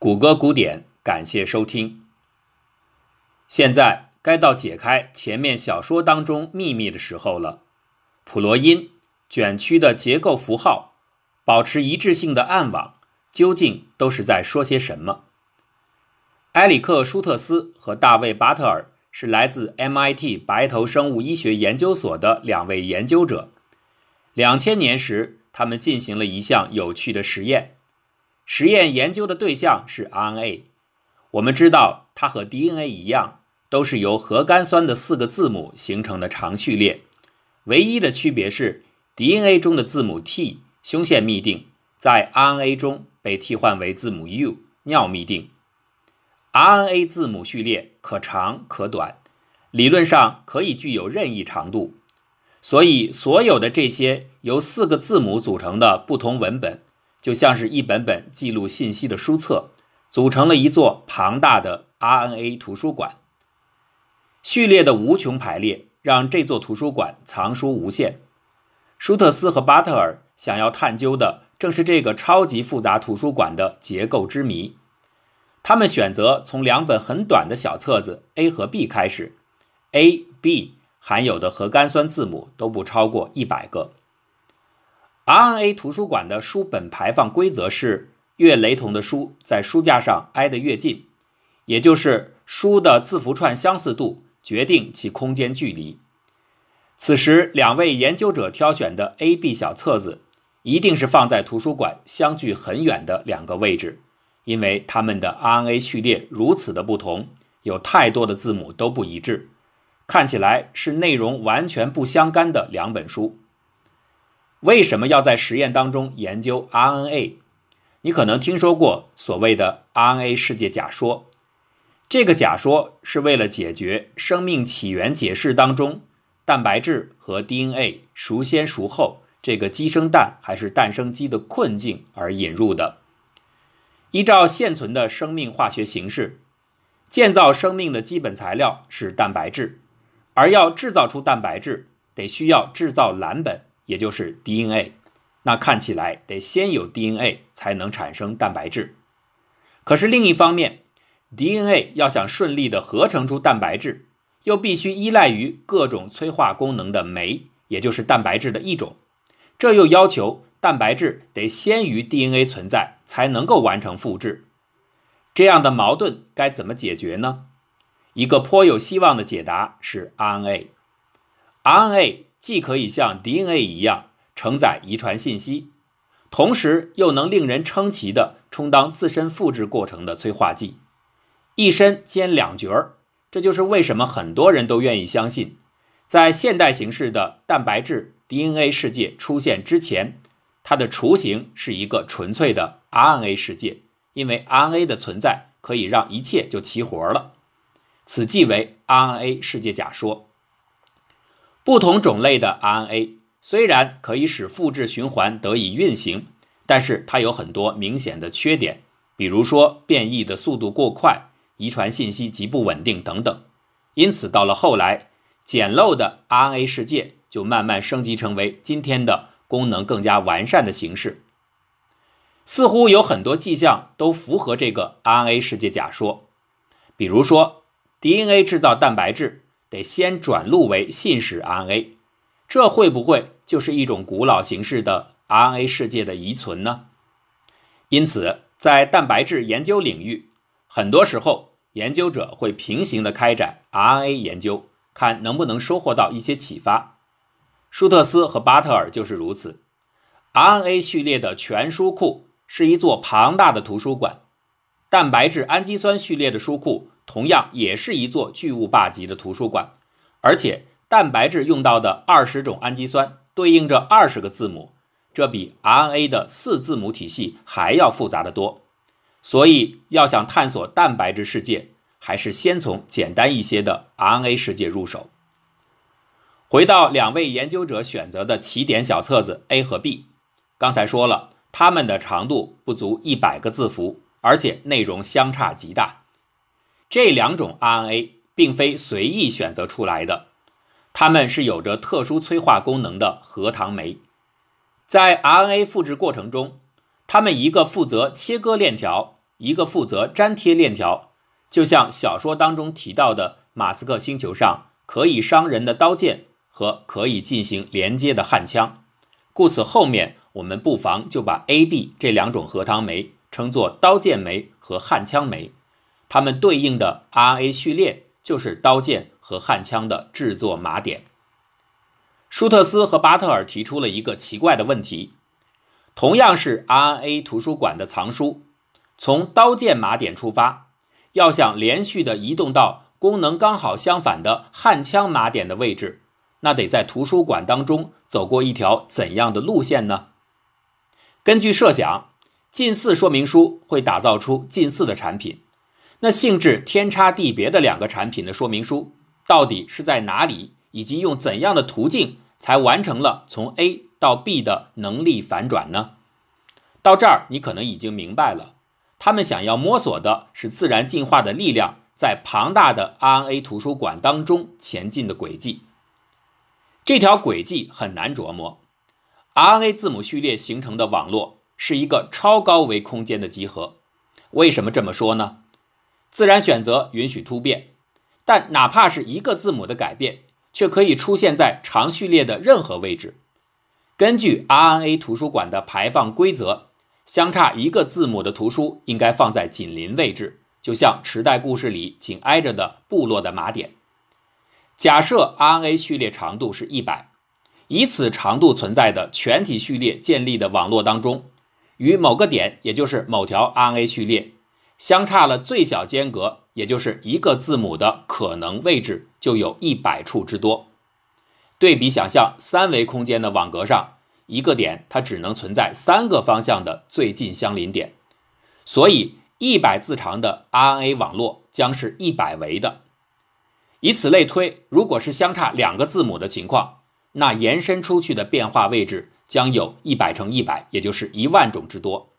谷歌古典，感谢收听。现在该到解开前面小说当中秘密的时候了。普罗因卷曲的结构符号，保持一致性的暗网，究竟都是在说些什么？埃里克·舒特斯和大卫·巴特尔是来自 MIT 白头生物医学研究所的两位研究者。两千年时，他们进行了一项有趣的实验。实验研究的对象是 RNA。我们知道，它和 DNA 一样，都是由核苷酸的四个字母形成的长序列。唯一的区别是，DNA 中的字母 T 胸腺嘧啶，在 RNA 中被替换为字母 U 尿嘧啶。RNA 字母序列可长可短，理论上可以具有任意长度。所以，所有的这些由四个字母组成的不同文本，就像是一本本记录信息的书册，组成了一座庞大的 RNA 图书馆。序列的无穷排列。让这座图书馆藏书无限。舒特斯和巴特尔想要探究的正是这个超级复杂图书馆的结构之谜。他们选择从两本很短的小册子 A 和 B 开始，A、B 含有的核苷酸字母都不超过一百个。RNA 图书馆的书本排放规则是：越雷同的书在书架上挨得越近，也就是书的字符串相似度。决定其空间距离。此时，两位研究者挑选的 A、B 小册子一定是放在图书馆相距很远的两个位置，因为它们的 RNA 序列如此的不同，有太多的字母都不一致，看起来是内容完全不相干的两本书。为什么要在实验当中研究 RNA？你可能听说过所谓的 RNA 世界假说。这个假说是为了解决生命起源解释当中蛋白质和 DNA 孰先孰后这个鸡生蛋还是蛋生鸡的困境而引入的。依照现存的生命化学形式，建造生命的基本材料是蛋白质，而要制造出蛋白质，得需要制造蓝本，也就是 DNA。那看起来得先有 DNA 才能产生蛋白质。可是另一方面，DNA 要想顺利的合成出蛋白质，又必须依赖于各种催化功能的酶，也就是蛋白质的一种。这又要求蛋白质得先于 DNA 存在，才能够完成复制。这样的矛盾该怎么解决呢？一个颇有希望的解答是 RNA。RNA 既可以像 DNA 一样承载遗传信息，同时又能令人称奇地充当自身复制过程的催化剂。一身兼两角儿，这就是为什么很多人都愿意相信，在现代形式的蛋白质 DNA 世界出现之前，它的雏形是一个纯粹的 RNA 世界，因为 RNA 的存在可以让一切就齐活了。此即为 RNA 世界假说。不同种类的 RNA 虽然可以使复制循环得以运行，但是它有很多明显的缺点，比如说变异的速度过快。遗传信息极不稳定等等，因此到了后来，简陋的 RNA 世界就慢慢升级成为今天的功能更加完善的形式。似乎有很多迹象都符合这个 RNA 世界假说，比如说 DNA 制造蛋白质得先转录为信使 RNA，这会不会就是一种古老形式的 RNA 世界的遗存呢？因此，在蛋白质研究领域，很多时候。研究者会平行的开展 RNA 研究，看能不能收获到一些启发。舒特斯和巴特尔就是如此。RNA 序列的全书库是一座庞大的图书馆，蛋白质氨基酸序列的书库同样也是一座巨无霸级的图书馆。而且，蛋白质用到的二十种氨基酸对应着二十个字母，这比 RNA 的四字母体系还要复杂的多。所以，要想探索蛋白质世界，还是先从简单一些的 RNA 世界入手。回到两位研究者选择的起点小册子 A 和 B，刚才说了，它们的长度不足一百个字符，而且内容相差极大。这两种 RNA 并非随意选择出来的，它们是有着特殊催化功能的核糖酶，在 RNA 复制过程中。它们一个负责切割链条，一个负责粘贴链条，就像小说当中提到的马斯克星球上可以伤人的刀剑和可以进行连接的焊枪。故此，后面我们不妨就把 A、B 这两种核糖酶称作刀剑酶和焊枪酶，它们对应的 RNA 序列就是刀剑和焊枪的制作码点。舒特斯和巴特尔提出了一个奇怪的问题。同样是 RNA 图书馆的藏书，从刀剑码点出发，要想连续的移动到功能刚好相反的焊枪码点的位置，那得在图书馆当中走过一条怎样的路线呢？根据设想，近似说明书会打造出近似的产品，那性质天差地别的两个产品的说明书，到底是在哪里，以及用怎样的途径才完成了从 A？到 B 的能力反转呢？到这儿你可能已经明白了，他们想要摸索的是自然进化的力量在庞大的 RNA 图书馆当中前进的轨迹。这条轨迹很难琢磨。RNA 字母序列形成的网络是一个超高维空间的集合。为什么这么说呢？自然选择允许突变，但哪怕是一个字母的改变，却可以出现在长序列的任何位置。根据 RNA 图书馆的排放规则，相差一个字母的图书应该放在紧邻位置，就像池袋故事里紧挨着的部落的码点。假设 RNA 序列长度是一百，以此长度存在的全体序列建立的网络当中，与某个点，也就是某条 RNA 序列相差了最小间隔，也就是一个字母的可能位置，就有一百处之多。对比想象三维空间的网格上，一个点它只能存在三个方向的最近相邻点，所以一百字长的 RNA 网络将是一百维的。以此类推，如果是相差两个字母的情况，那延伸出去的变化位置将有一百乘一百，也就是一万种之多。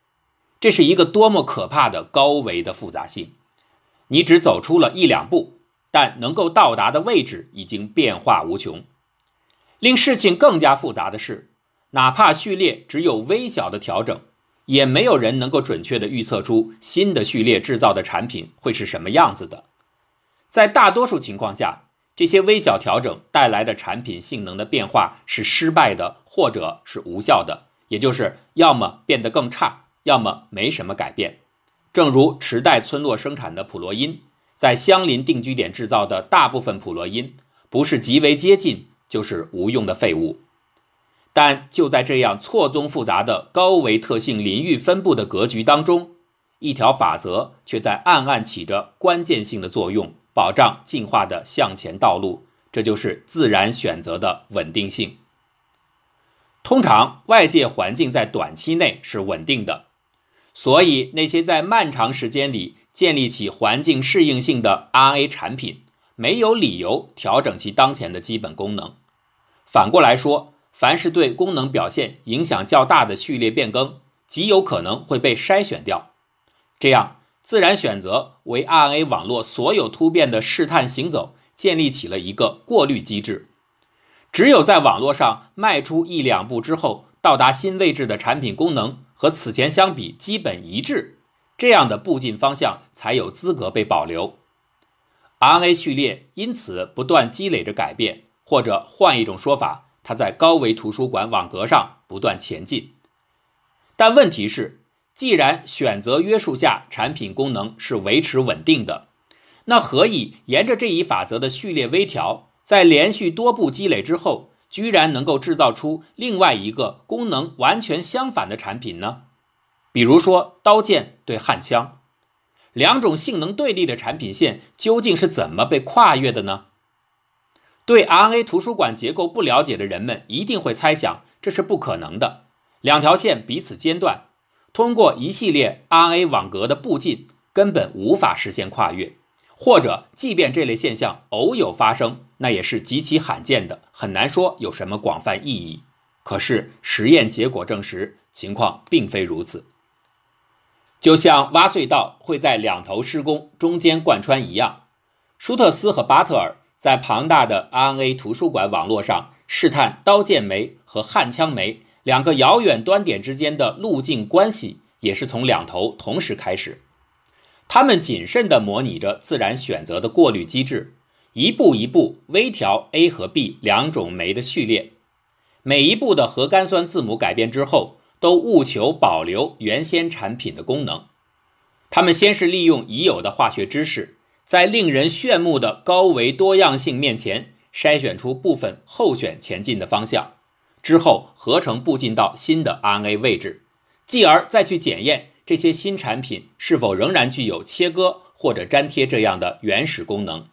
这是一个多么可怕的高维的复杂性！你只走出了一两步，但能够到达的位置已经变化无穷。令事情更加复杂的是，哪怕序列只有微小的调整，也没有人能够准确地预测出新的序列制造的产品会是什么样子的。在大多数情况下，这些微小调整带来的产品性能的变化是失败的，或者是无效的，也就是要么变得更差，要么没什么改变。正如池袋村落生产的普洛因，在相邻定居点制造的大部分普洛因，不是极为接近。就是无用的废物，但就在这样错综复杂的高维特性邻域分布的格局当中，一条法则却在暗暗起着关键性的作用，保障进化的向前道路。这就是自然选择的稳定性。通常外界环境在短期内是稳定的，所以那些在漫长时间里建立起环境适应性的 RNA 产品。没有理由调整其当前的基本功能。反过来说，凡是对功能表现影响较大的序列变更，极有可能会被筛选掉。这样，自然选择为 RNA 网络所有突变的试探行走建立起了一个过滤机制。只有在网络上迈出一两步之后，到达新位置的产品功能和此前相比基本一致，这样的步进方向才有资格被保留。RNA 序列因此不断积累着改变，或者换一种说法，它在高维图书馆网格上不断前进。但问题是，既然选择约束下产品功能是维持稳定的，那何以沿着这一法则的序列微调，在连续多步积累之后，居然能够制造出另外一个功能完全相反的产品呢？比如说刀剑对焊枪。两种性能对立的产品线究竟是怎么被跨越的呢？对 RNA 图书馆结构不了解的人们一定会猜想这是不可能的。两条线彼此间断，通过一系列 RNA 网格的步进，根本无法实现跨越。或者，即便这类现象偶有发生，那也是极其罕见的，很难说有什么广泛意义。可是实验结果证实，情况并非如此。就像挖隧道会在两头施工中间贯穿一样，舒特斯和巴特尔在庞大的 RNA 图书馆网络上试探刀剑酶和焊枪酶两个遥远端点之间的路径关系，也是从两头同时开始。他们谨慎地模拟着自然选择的过滤机制，一步一步微调 A 和 B 两种酶的序列。每一步的核苷酸字母改变之后，都务求保留原先产品的功能。他们先是利用已有的化学知识，在令人炫目的高维多样性面前，筛选出部分候选前进的方向，之后合成步进到新的 RNA 位置，继而再去检验这些新产品是否仍然具有切割或者粘贴这样的原始功能。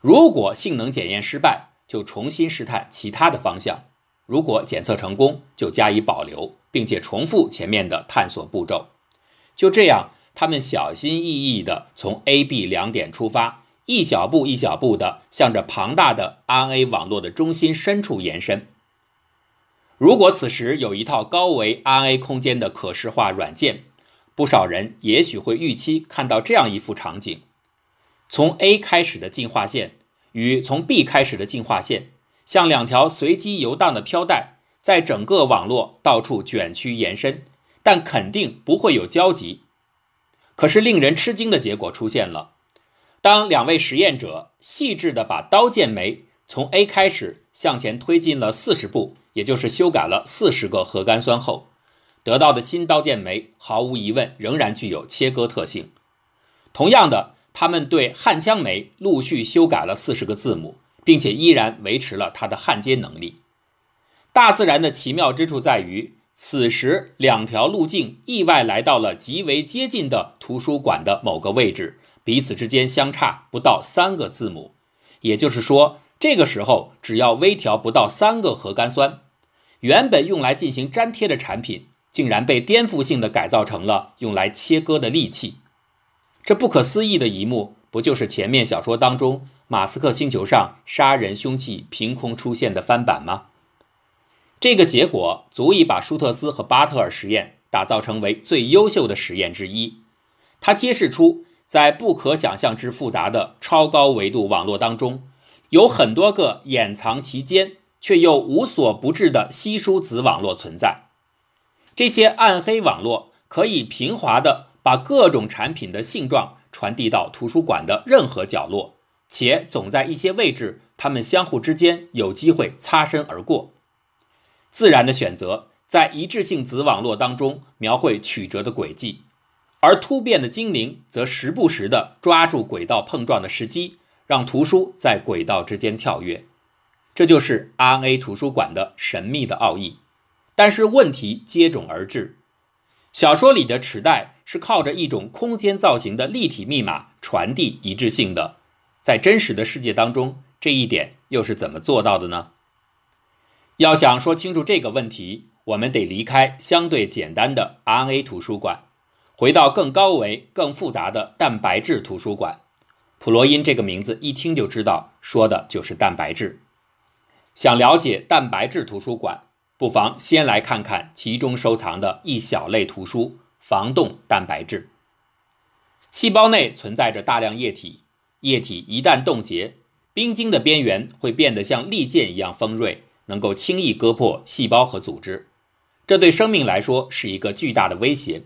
如果性能检验失败，就重新试探其他的方向；如果检测成功，就加以保留，并且重复前面的探索步骤。就这样。他们小心翼翼地从 A、B 两点出发，一小步一小步地向着庞大的 RNA 网络的中心深处延伸。如果此时有一套高维 RNA 空间的可视化软件，不少人也许会预期看到这样一幅场景：从 A 开始的进化线与从 B 开始的进化线，像两条随机游荡的飘带，在整个网络到处卷曲延伸，但肯定不会有交集。可是令人吃惊的结果出现了：当两位实验者细致地把刀剑酶从 A 开始向前推进了四十步，也就是修改了四十个核苷酸后，得到的新刀剑酶毫无疑问仍然具有切割特性。同样的，他们对焊枪酶陆续修改了四十个字母，并且依然维持了它的焊接能力。大自然的奇妙之处在于。此时，两条路径意外来到了极为接近的图书馆的某个位置，彼此之间相差不到三个字母。也就是说，这个时候只要微调不到三个核苷酸，原本用来进行粘贴的产品，竟然被颠覆性的改造成了用来切割的利器。这不可思议的一幕，不就是前面小说当中马斯克星球上杀人凶器凭空出现的翻版吗？这个结果足以把舒特斯和巴特尔实验打造成为最优秀的实验之一。它揭示出，在不可想象之复杂的超高维度网络当中，有很多个掩藏其间却又无所不至的稀疏子网络存在。这些暗黑网络可以平滑地把各种产品的性状传递到图书馆的任何角落，且总在一些位置，它们相互之间有机会擦身而过。自然的选择在一致性子网络当中描绘曲折的轨迹，而突变的精灵则时不时地抓住轨道碰撞的时机，让图书在轨道之间跳跃。这就是 RNA 图书馆的神秘的奥义。但是问题接踵而至：小说里的齿带是靠着一种空间造型的立体密码传递一致性的，在真实的世界当中，这一点又是怎么做到的呢？要想说清楚这个问题，我们得离开相对简单的 RNA 图书馆，回到更高维、更复杂的蛋白质图书馆。普罗因这个名字一听就知道，说的就是蛋白质。想了解蛋白质图书馆，不妨先来看看其中收藏的一小类图书——防冻蛋白质。细胞内存在着大量液体，液体一旦冻结，冰晶的边缘会变得像利剑一样锋锐。能够轻易割破细胞和组织，这对生命来说是一个巨大的威胁。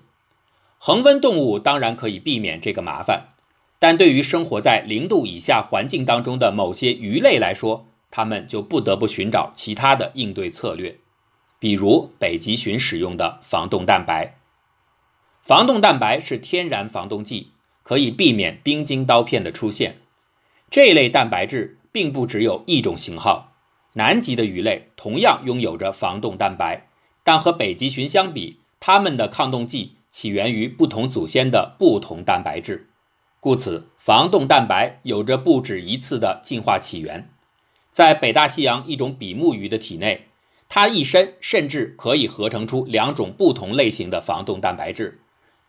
恒温动物当然可以避免这个麻烦，但对于生活在零度以下环境当中的某些鱼类来说，它们就不得不寻找其他的应对策略，比如北极熊使用的防冻蛋白。防冻蛋白是天然防冻剂，可以避免冰晶刀片的出现。这类蛋白质并不只有一种型号。南极的鱼类同样拥有着防冻蛋白，但和北极熊相比，它们的抗冻剂起源于不同祖先的不同蛋白质，故此防冻蛋白有着不止一次的进化起源。在北大西洋一种比目鱼的体内，它一身甚至可以合成出两种不同类型的防冻蛋白质，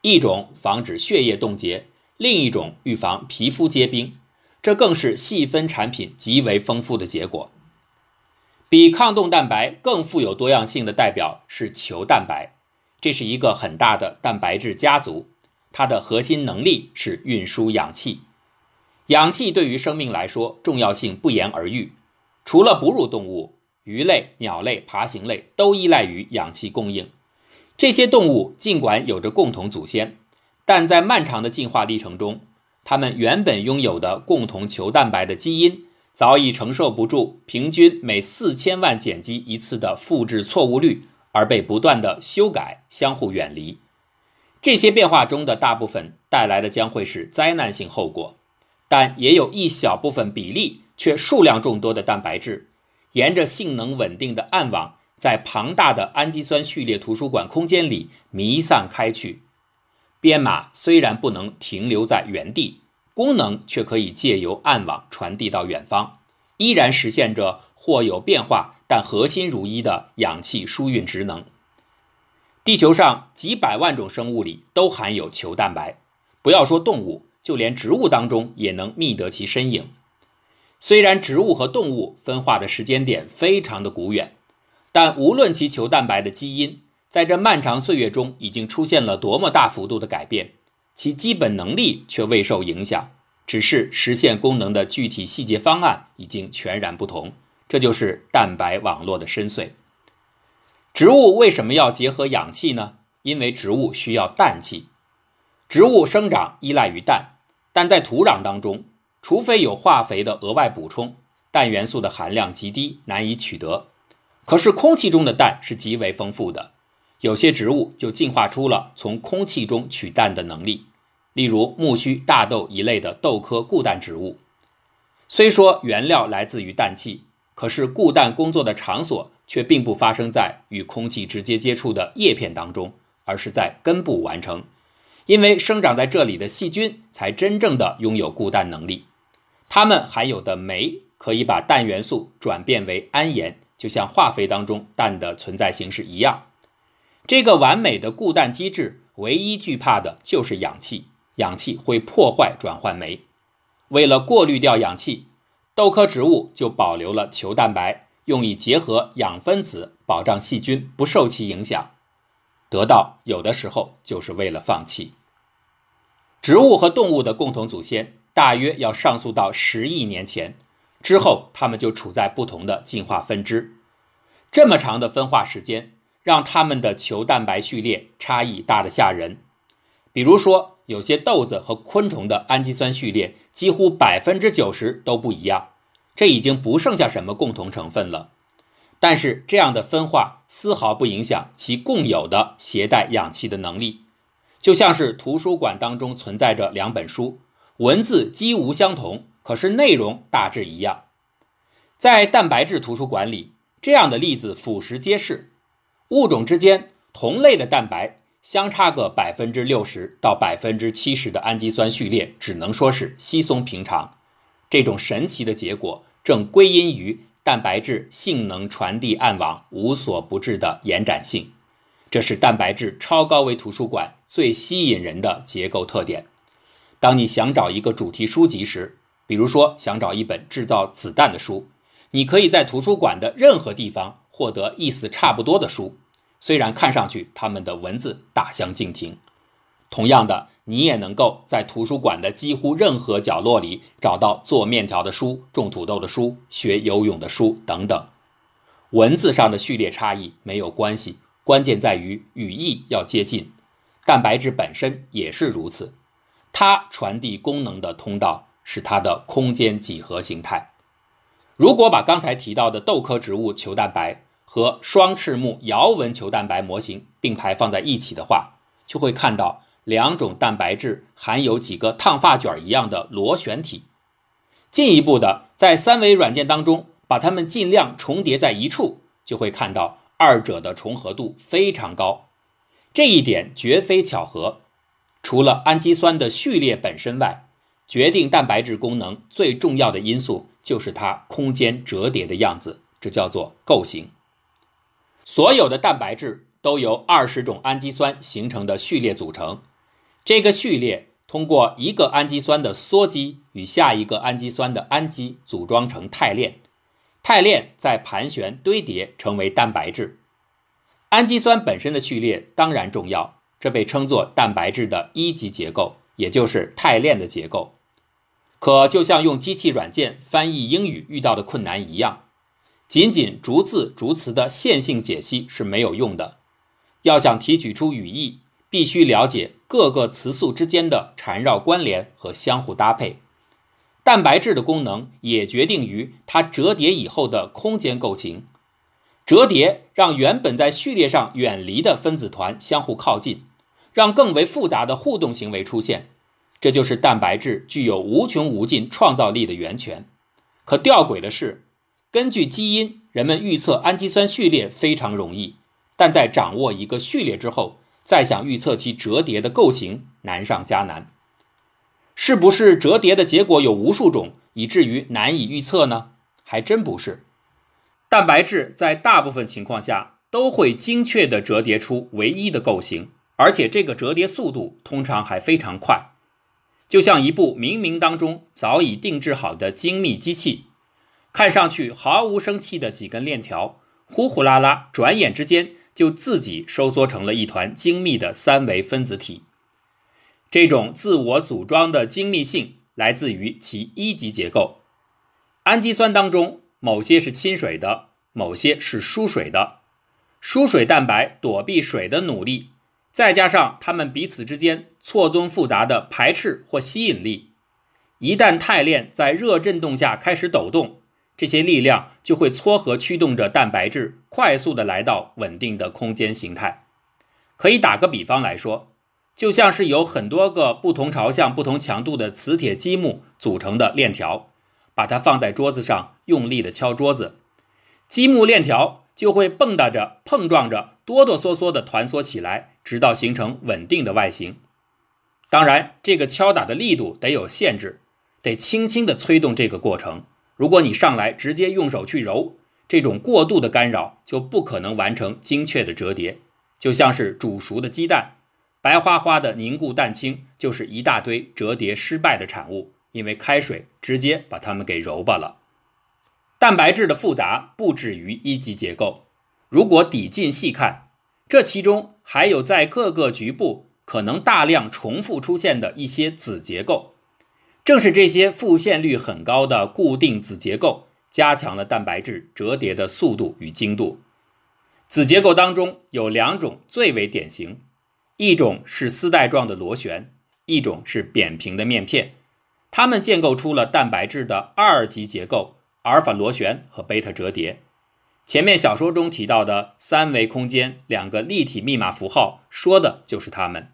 一种防止血液冻结，另一种预防皮肤结冰。这更是细分产品极为丰富的结果。比抗冻蛋白更富有多样性的代表是球蛋白，这是一个很大的蛋白质家族。它的核心能力是运输氧气。氧气对于生命来说重要性不言而喻。除了哺乳动物，鱼类、鸟类、爬行类都依赖于氧气供应。这些动物尽管有着共同祖先，但在漫长的进化历程中，它们原本拥有的共同球蛋白的基因早已承受不住平均每四千万碱基一次的复制错误率，而被不断的修改，相互远离。这些变化中的大部分带来的将会是灾难性后果，但也有一小部分比例却数量众多的蛋白质，沿着性能稳定的暗网，在庞大的氨基酸序列图书馆空间里弥散开去。编码虽然不能停留在原地，功能却可以借由暗网传递到远方，依然实现着或有变化但核心如一的氧气输运职能。地球上几百万种生物里都含有球蛋白，不要说动物，就连植物当中也能觅得其身影。虽然植物和动物分化的时间点非常的古远，但无论其球蛋白的基因在这漫长岁月中已经出现了多么大幅度的改变，其基本能力却未受影响，只是实现功能的具体细节方案已经全然不同。这就是蛋白网络的深邃。植物为什么要结合氧气呢？因为植物需要氮气。植物生长依赖于氮，但在土壤当中，除非有化肥的额外补充，氮元素的含量极低，难以取得。可是空气中的氮是极为丰富的，有些植物就进化出了从空气中取氮的能力。例如苜蓿、大豆一类的豆科固氮植物，虽说原料来自于氮气，可是固氮工作的场所。却并不发生在与空气直接接触的叶片当中，而是在根部完成。因为生长在这里的细菌才真正的拥有固氮能力，它们含有的酶可以把氮元素转变为铵盐，就像化肥当中氮的存在形式一样。这个完美的固氮机制，唯一惧怕的就是氧气，氧气会破坏转换酶。为了过滤掉氧气，豆科植物就保留了球蛋白。用以结合氧分子，保障细菌不受其影响。得到有的时候就是为了放弃。植物和动物的共同祖先大约要上溯到十亿年前，之后它们就处在不同的进化分支。这么长的分化时间，让它们的球蛋白序列差异大得吓人。比如说，有些豆子和昆虫的氨基酸序列几乎百分之九十都不一样。这已经不剩下什么共同成分了，但是这样的分化丝毫不影响其共有的携带氧气的能力，就像是图书馆当中存在着两本书，文字几无相同，可是内容大致一样。在蛋白质图书馆里，这样的例子俯拾皆是，物种之间同类的蛋白相差个百分之六十到百分之七十的氨基酸序列，只能说是稀松平常。这种神奇的结果。正归因于蛋白质性能传递暗网无所不至的延展性，这是蛋白质超高维图书馆最吸引人的结构特点。当你想找一个主题书籍时，比如说想找一本制造子弹的书，你可以在图书馆的任何地方获得意思差不多的书，虽然看上去它们的文字大相径庭。同样的。你也能够在图书馆的几乎任何角落里找到做面条的书、种土豆的书、学游泳的书等等。文字上的序列差异没有关系，关键在于语义要接近。蛋白质本身也是如此，它传递功能的通道是它的空间几何形态。如果把刚才提到的豆科植物球蛋白和双翅目摇纹球蛋白模型并排放在一起的话，就会看到。两种蛋白质含有几个烫发卷一样的螺旋体，进一步的在三维软件当中把它们尽量重叠在一处，就会看到二者的重合度非常高。这一点绝非巧合。除了氨基酸的序列本身外，决定蛋白质功能最重要的因素就是它空间折叠的样子，这叫做构型。所有的蛋白质都由二十种氨基酸形成的序列组成。这个序列通过一个氨基酸的羧基与下一个氨基酸的氨基组装成肽链，肽链再盘旋堆叠成为蛋白质。氨基酸本身的序列当然重要，这被称作蛋白质的一级结构，也就是肽链的结构。可就像用机器软件翻译英语遇到的困难一样，仅仅逐字逐词的线性解析是没有用的，要想提取出语义。必须了解各个词素之间的缠绕关联和相互搭配。蛋白质的功能也决定于它折叠以后的空间构型。折叠让原本在序列上远离的分子团相互靠近，让更为复杂的互动行为出现。这就是蛋白质具有无穷无尽创造力的源泉。可吊诡的是，根据基因，人们预测氨基酸序列非常容易，但在掌握一个序列之后，再想预测其折叠的构型难上加难。是不是折叠的结果有无数种，以至于难以预测呢？还真不是。蛋白质在大部分情况下都会精确地折叠出唯一的构型，而且这个折叠速度通常还非常快，就像一部冥冥当中早已定制好的精密机器，看上去毫无生气的几根链条，呼呼啦啦，转眼之间就自己收缩成了一团精密的三维分子体。这种自我组装的精密性来自于其一级结构。氨基酸当中，某些是亲水的，某些是疏水的。疏水蛋白躲避水的努力，再加上它们彼此之间错综复杂的排斥或吸引力，一旦肽链在热振动下开始抖动，这些力量就会撮合驱动着蛋白质快速的来到稳定的空间形态。可以打个比方来说。就像是由很多个不同朝向、不同强度的磁铁积木组成的链条，把它放在桌子上，用力的敲桌子，积木链条就会蹦跶着、碰撞着、哆哆嗦嗦的团缩起来，直到形成稳定的外形。当然，这个敲打的力度得有限制，得轻轻的催动这个过程。如果你上来直接用手去揉，这种过度的干扰就不可能完成精确的折叠，就像是煮熟的鸡蛋。白花花的凝固蛋清就是一大堆折叠失败的产物，因为开水直接把它们给揉巴了。蛋白质的复杂不止于一级结构，如果抵近细看，这其中还有在各个局部可能大量重复出现的一些子结构。正是这些复现率很高的固定子结构，加强了蛋白质折叠的速度与精度。子结构当中有两种最为典型。一种是丝带状的螺旋，一种是扁平的面片，它们建构出了蛋白质的二级结构：阿尔法螺旋和贝塔折叠。前面小说中提到的三维空间两个立体密码符号，说的就是它们。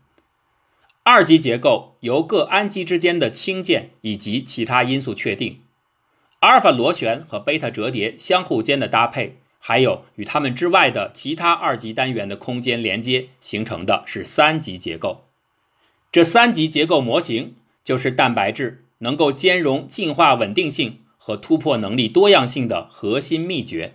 二级结构由各氨基之间的氢键以及其他因素确定，阿尔法螺旋和贝塔折叠相互间的搭配。还有与它们之外的其他二级单元的空间连接形成的是三级结构。这三级结构模型就是蛋白质能够兼容进化稳定性和突破能力多样性的核心秘诀。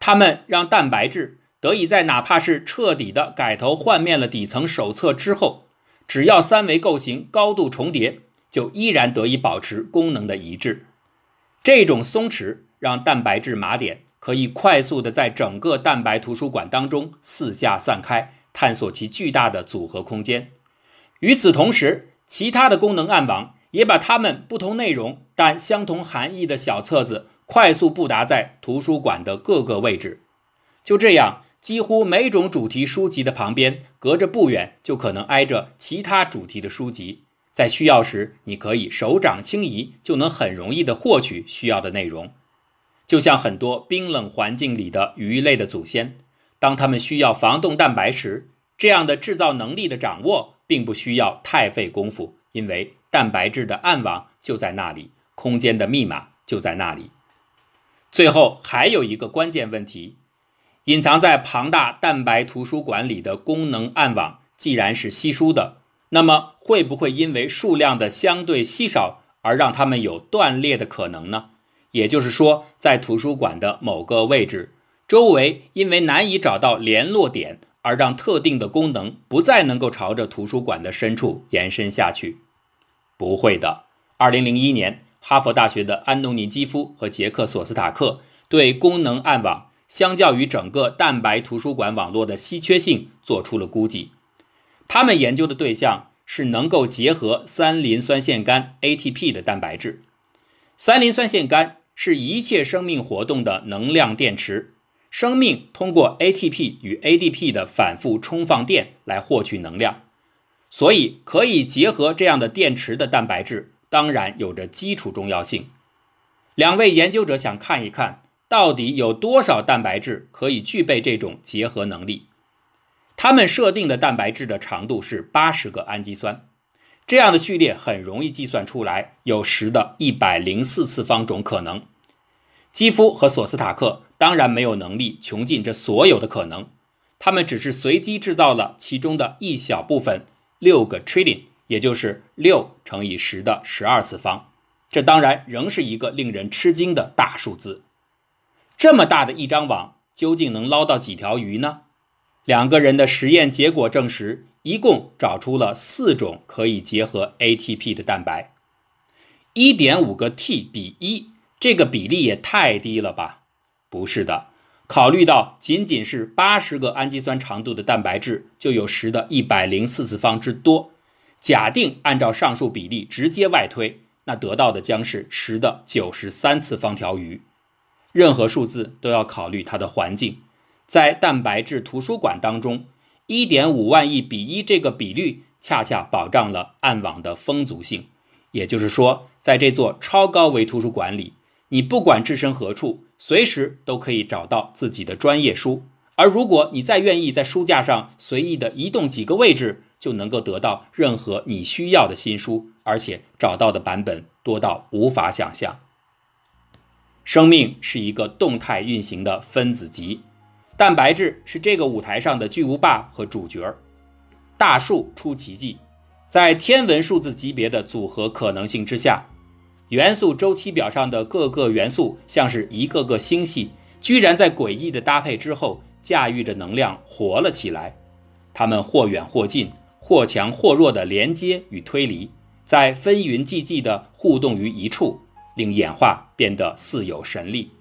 它们让蛋白质得以在哪怕是彻底的改头换面了底层手册之后，只要三维构型高度重叠，就依然得以保持功能的一致。这种松弛让蛋白质码点。可以快速的在整个蛋白图书馆当中四下散开，探索其巨大的组合空间。与此同时，其他的功能暗网也把它们不同内容但相同含义的小册子快速布达在图书馆的各个位置。就这样，几乎每种主题书籍的旁边，隔着不远就可能挨着其他主题的书籍。在需要时，你可以手掌轻移，就能很容易的获取需要的内容。就像很多冰冷环境里的鱼类的祖先，当它们需要防冻蛋白时，这样的制造能力的掌握并不需要太费功夫，因为蛋白质的暗网就在那里，空间的密码就在那里。最后还有一个关键问题：隐藏在庞大蛋白图书馆里的功能暗网，既然是稀疏的，那么会不会因为数量的相对稀少而让它们有断裂的可能呢？也就是说，在图书馆的某个位置周围，因为难以找到联络点，而让特定的功能不再能够朝着图书馆的深处延伸下去。不会的。二零零一年，哈佛大学的安东尼基夫和杰克索斯塔克对功能暗网相较于整个蛋白图书馆网络的稀缺性做出了估计。他们研究的对象是能够结合三磷酸腺苷 ATP 的蛋白质。三磷酸腺苷是一切生命活动的能量电池，生命通过 ATP 与 ADP 的反复充放电来获取能量。所以可以结合这样的电池的蛋白质，当然有着基础重要性。两位研究者想看一看，到底有多少蛋白质可以具备这种结合能力。他们设定的蛋白质的长度是八十个氨基酸，这样的序列很容易计算出来，有十的一百零四次方种可能。基夫和索斯塔克当然没有能力穷尽这所有的可能，他们只是随机制造了其中的一小部分。六个 trillion，也就是六乘以十的十二次方，这当然仍是一个令人吃惊的大数字。这么大的一张网，究竟能捞到几条鱼呢？两个人的实验结果证实，一共找出了四种可以结合 ATP 的蛋白。一点五个 T 比一，这个比例也太低了吧？不是的。考虑到仅仅是八十个氨基酸长度的蛋白质就有十的一百零四次方之多，假定按照上述比例直接外推，那得到的将是十的九十三次方条鱼。任何数字都要考虑它的环境，在蛋白质图书馆当中，一点五万亿比一这个比率恰恰保障了暗网的风足性。也就是说，在这座超高维图书馆里，你不管置身何处。随时都可以找到自己的专业书，而如果你再愿意在书架上随意的移动几个位置，就能够得到任何你需要的新书，而且找到的版本多到无法想象。生命是一个动态运行的分子集，蛋白质是这个舞台上的巨无霸和主角。大树出奇迹，在天文数字级别的组合可能性之下。元素周期表上的各个元素像是一个个星系，居然在诡异的搭配之后，驾驭着能量活了起来。它们或远或近，或强或弱的连接与推离，在纷纭寂寂的互动于一处，令演化变得似有神力。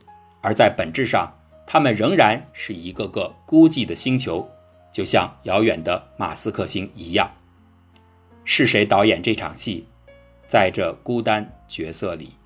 而在本质上，他们仍然是一个个孤寂的星球，就像遥远的马斯克星一样。是谁导演这场戏？在这孤单角色里。